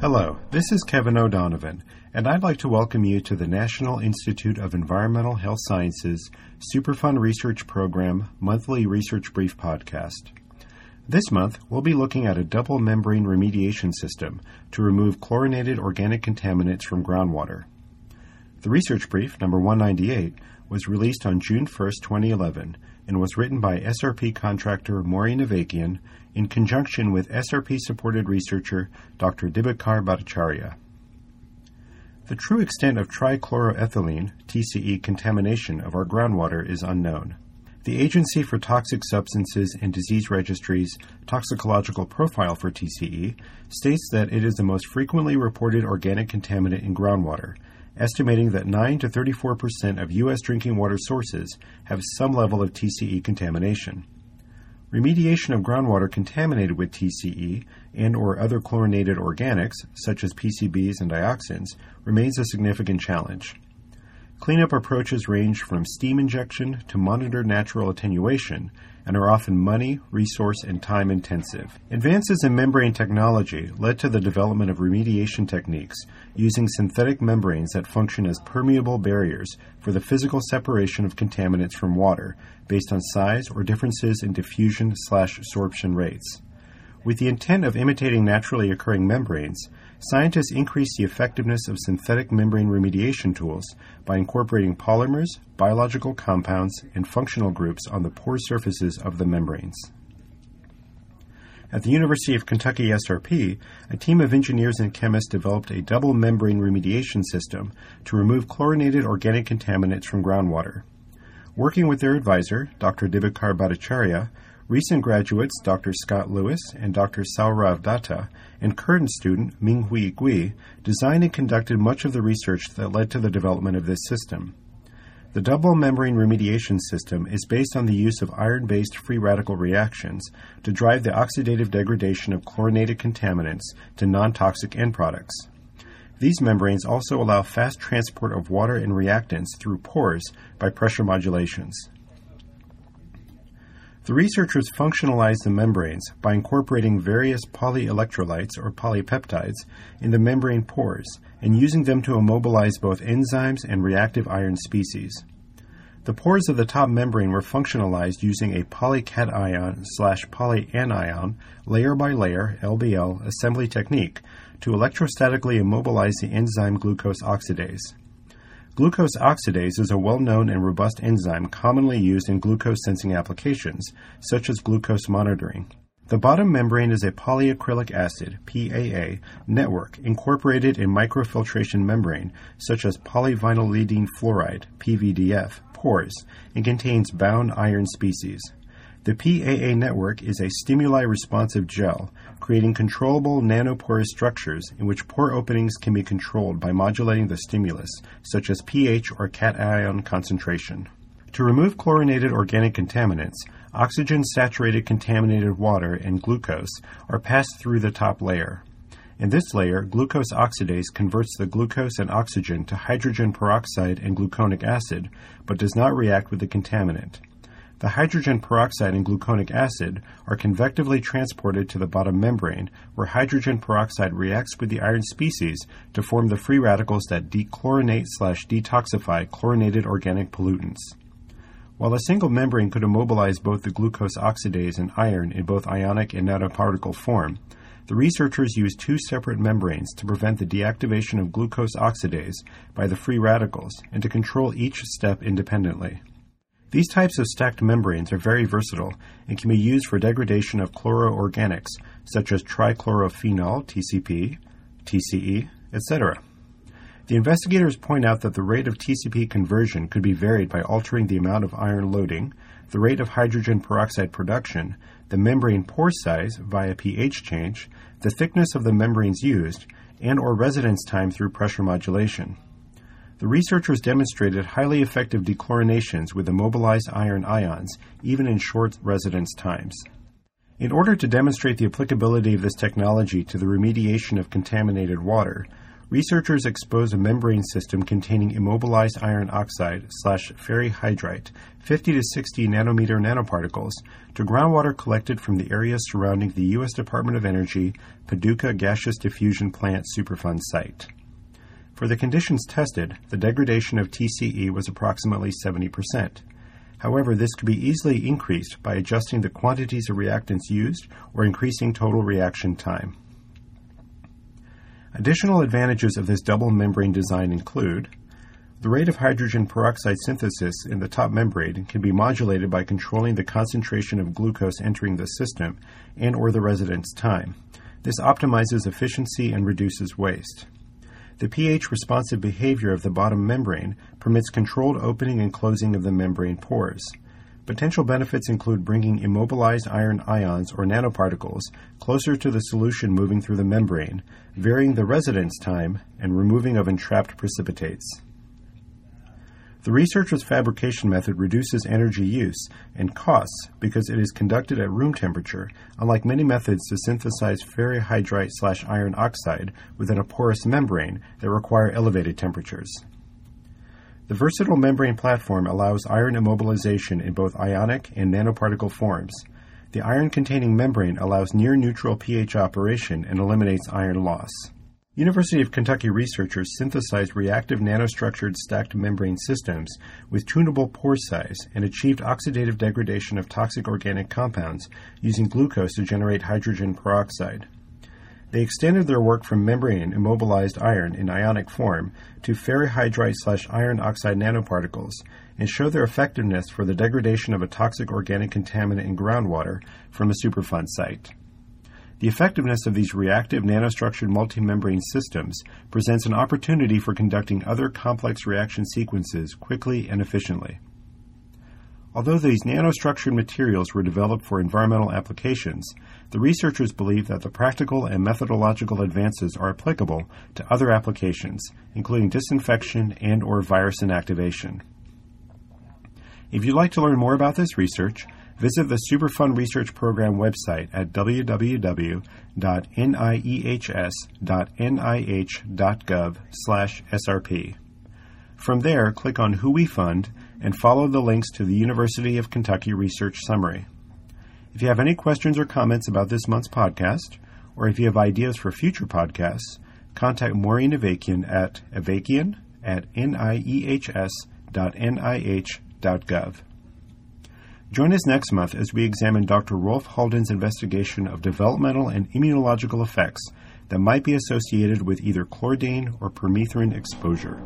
Hello, this is Kevin O'Donovan, and I'd like to welcome you to the National Institute of Environmental Health Sciences Superfund Research Program Monthly Research Brief podcast. This month, we'll be looking at a double membrane remediation system to remove chlorinated organic contaminants from groundwater. The research brief, number 198, was released on June 1, 2011, and was written by SRP contractor Maureen Avakian in conjunction with SRP supported researcher Dr. Dibakar Bhattacharyya. The true extent of trichloroethylene TCE contamination of our groundwater is unknown. The Agency for Toxic Substances and Disease Registry's toxicological profile for TCE states that it is the most frequently reported organic contaminant in groundwater, estimating that 9 to 34 percent of U.S. drinking water sources have some level of TCE contamination. Remediation of groundwater contaminated with TCE and or other chlorinated organics, such as PCBs and dioxins, remains a significant challenge. Cleanup approaches range from steam injection to monitored natural attenuation and are often money, resource, and time intensive. Advances in membrane technology led to the development of remediation techniques using synthetic membranes that function as permeable barriers for the physical separation of contaminants from water based on size or differences in diffusion slash sorption rates. With the intent of imitating naturally occurring membranes, scientists increase the effectiveness of synthetic membrane remediation tools by incorporating polymers, biological compounds, and functional groups on the pore surfaces of the membranes. At the University of Kentucky SRP, a team of engineers and chemists developed a double membrane remediation system to remove chlorinated organic contaminants from groundwater. Working with their advisor, Dr. Dibakar Bhattacharyya, recent graduates Dr. Scott Lewis and Dr. Saurav Datta and current student Minghui Gui designed and conducted much of the research that led to the development of this system. The double membrane remediation system is based on the use of iron based free radical reactions to drive the oxidative degradation of chlorinated contaminants to non toxic end products. These membranes also allow fast transport of water and reactants through pores by pressure modulations. The researchers functionalized the membranes by incorporating various polyelectrolytes or polypeptides in the membrane pores and using them to immobilize both enzymes and reactive iron species. The pores of the top membrane were functionalized using a polycation slash polyanion layer by layer LBL assembly technique to electrostatically immobilize the enzyme glucose oxidase. Glucose oxidase is a well known and robust enzyme commonly used in glucose sensing applications, such as glucose monitoring. The bottom membrane is a polyacrylic acid PAA network incorporated in microfiltration membrane such as polyvinylidene fluoride PVDF pores and contains bound iron species. The PAA network is a stimuli responsive gel creating controllable nanoporous structures in which pore openings can be controlled by modulating the stimulus, such as pH or cation concentration. To remove chlorinated organic contaminants, oxygen saturated contaminated water and glucose are passed through the top layer. In this layer, glucose oxidase converts the glucose and oxygen to hydrogen peroxide and gluconic acid, but does not react with the contaminant. The hydrogen peroxide and gluconic acid are convectively transported to the bottom membrane, where hydrogen peroxide reacts with the iron species to form the free radicals that dechlorinate slash detoxify chlorinated organic pollutants. While a single membrane could immobilize both the glucose oxidase and iron in both ionic and nanoparticle form, the researchers used two separate membranes to prevent the deactivation of glucose oxidase by the free radicals and to control each step independently. These types of stacked membranes are very versatile and can be used for degradation of chloroorganics such as trichlorophenol, TCP, TCE, etc. The investigators point out that the rate of TCP conversion could be varied by altering the amount of iron loading, the rate of hydrogen peroxide production, the membrane pore size via pH change, the thickness of the membranes used, and or residence time through pressure modulation. The researchers demonstrated highly effective dechlorinations with immobilized iron ions, even in short residence times. In order to demonstrate the applicability of this technology to the remediation of contaminated water, researchers exposed a membrane system containing immobilized iron oxide slash ferrihydrite, 50 to 60 nanometer nanoparticles, to groundwater collected from the area surrounding the U.S. Department of Energy Paducah Gaseous Diffusion Plant Superfund site. For the conditions tested, the degradation of TCE was approximately 70%. However, this could be easily increased by adjusting the quantities of reactants used or increasing total reaction time. Additional advantages of this double membrane design include the rate of hydrogen peroxide synthesis in the top membrane can be modulated by controlling the concentration of glucose entering the system and or the residence time. This optimizes efficiency and reduces waste. The pH responsive behavior of the bottom membrane permits controlled opening and closing of the membrane pores. Potential benefits include bringing immobilized iron ions or nanoparticles closer to the solution moving through the membrane, varying the residence time, and removing of entrapped precipitates. The researcher's fabrication method reduces energy use and costs because it is conducted at room temperature, unlike many methods to synthesize ferrihydrite slash iron oxide within a porous membrane that require elevated temperatures. The versatile membrane platform allows iron immobilization in both ionic and nanoparticle forms. The iron containing membrane allows near neutral pH operation and eliminates iron loss. University of Kentucky researchers synthesized reactive nanostructured stacked membrane systems with tunable pore size and achieved oxidative degradation of toxic organic compounds using glucose to generate hydrogen peroxide. They extended their work from membrane immobilized iron in ionic form to ferrihydrite slash iron oxide nanoparticles and show their effectiveness for the degradation of a toxic organic contaminant in groundwater from a Superfund site. The effectiveness of these reactive nanostructured multimembrane systems presents an opportunity for conducting other complex reaction sequences quickly and efficiently. Although these nanostructured materials were developed for environmental applications, the researchers believe that the practical and methodological advances are applicable to other applications, including disinfection and or virus inactivation. If you'd like to learn more about this research, visit the Superfund Research Program website at www.niehs.nih.gov/srp. From there, click on Who We Fund and follow the links to the University of Kentucky Research Summary. If you have any questions or comments about this month's podcast, or if you have ideas for future podcasts, contact Maureen Avakian at avakian at niehs.nih.gov. Join us next month as we examine Dr. Rolf Halden's investigation of developmental and immunological effects that might be associated with either chlordane or permethrin exposure.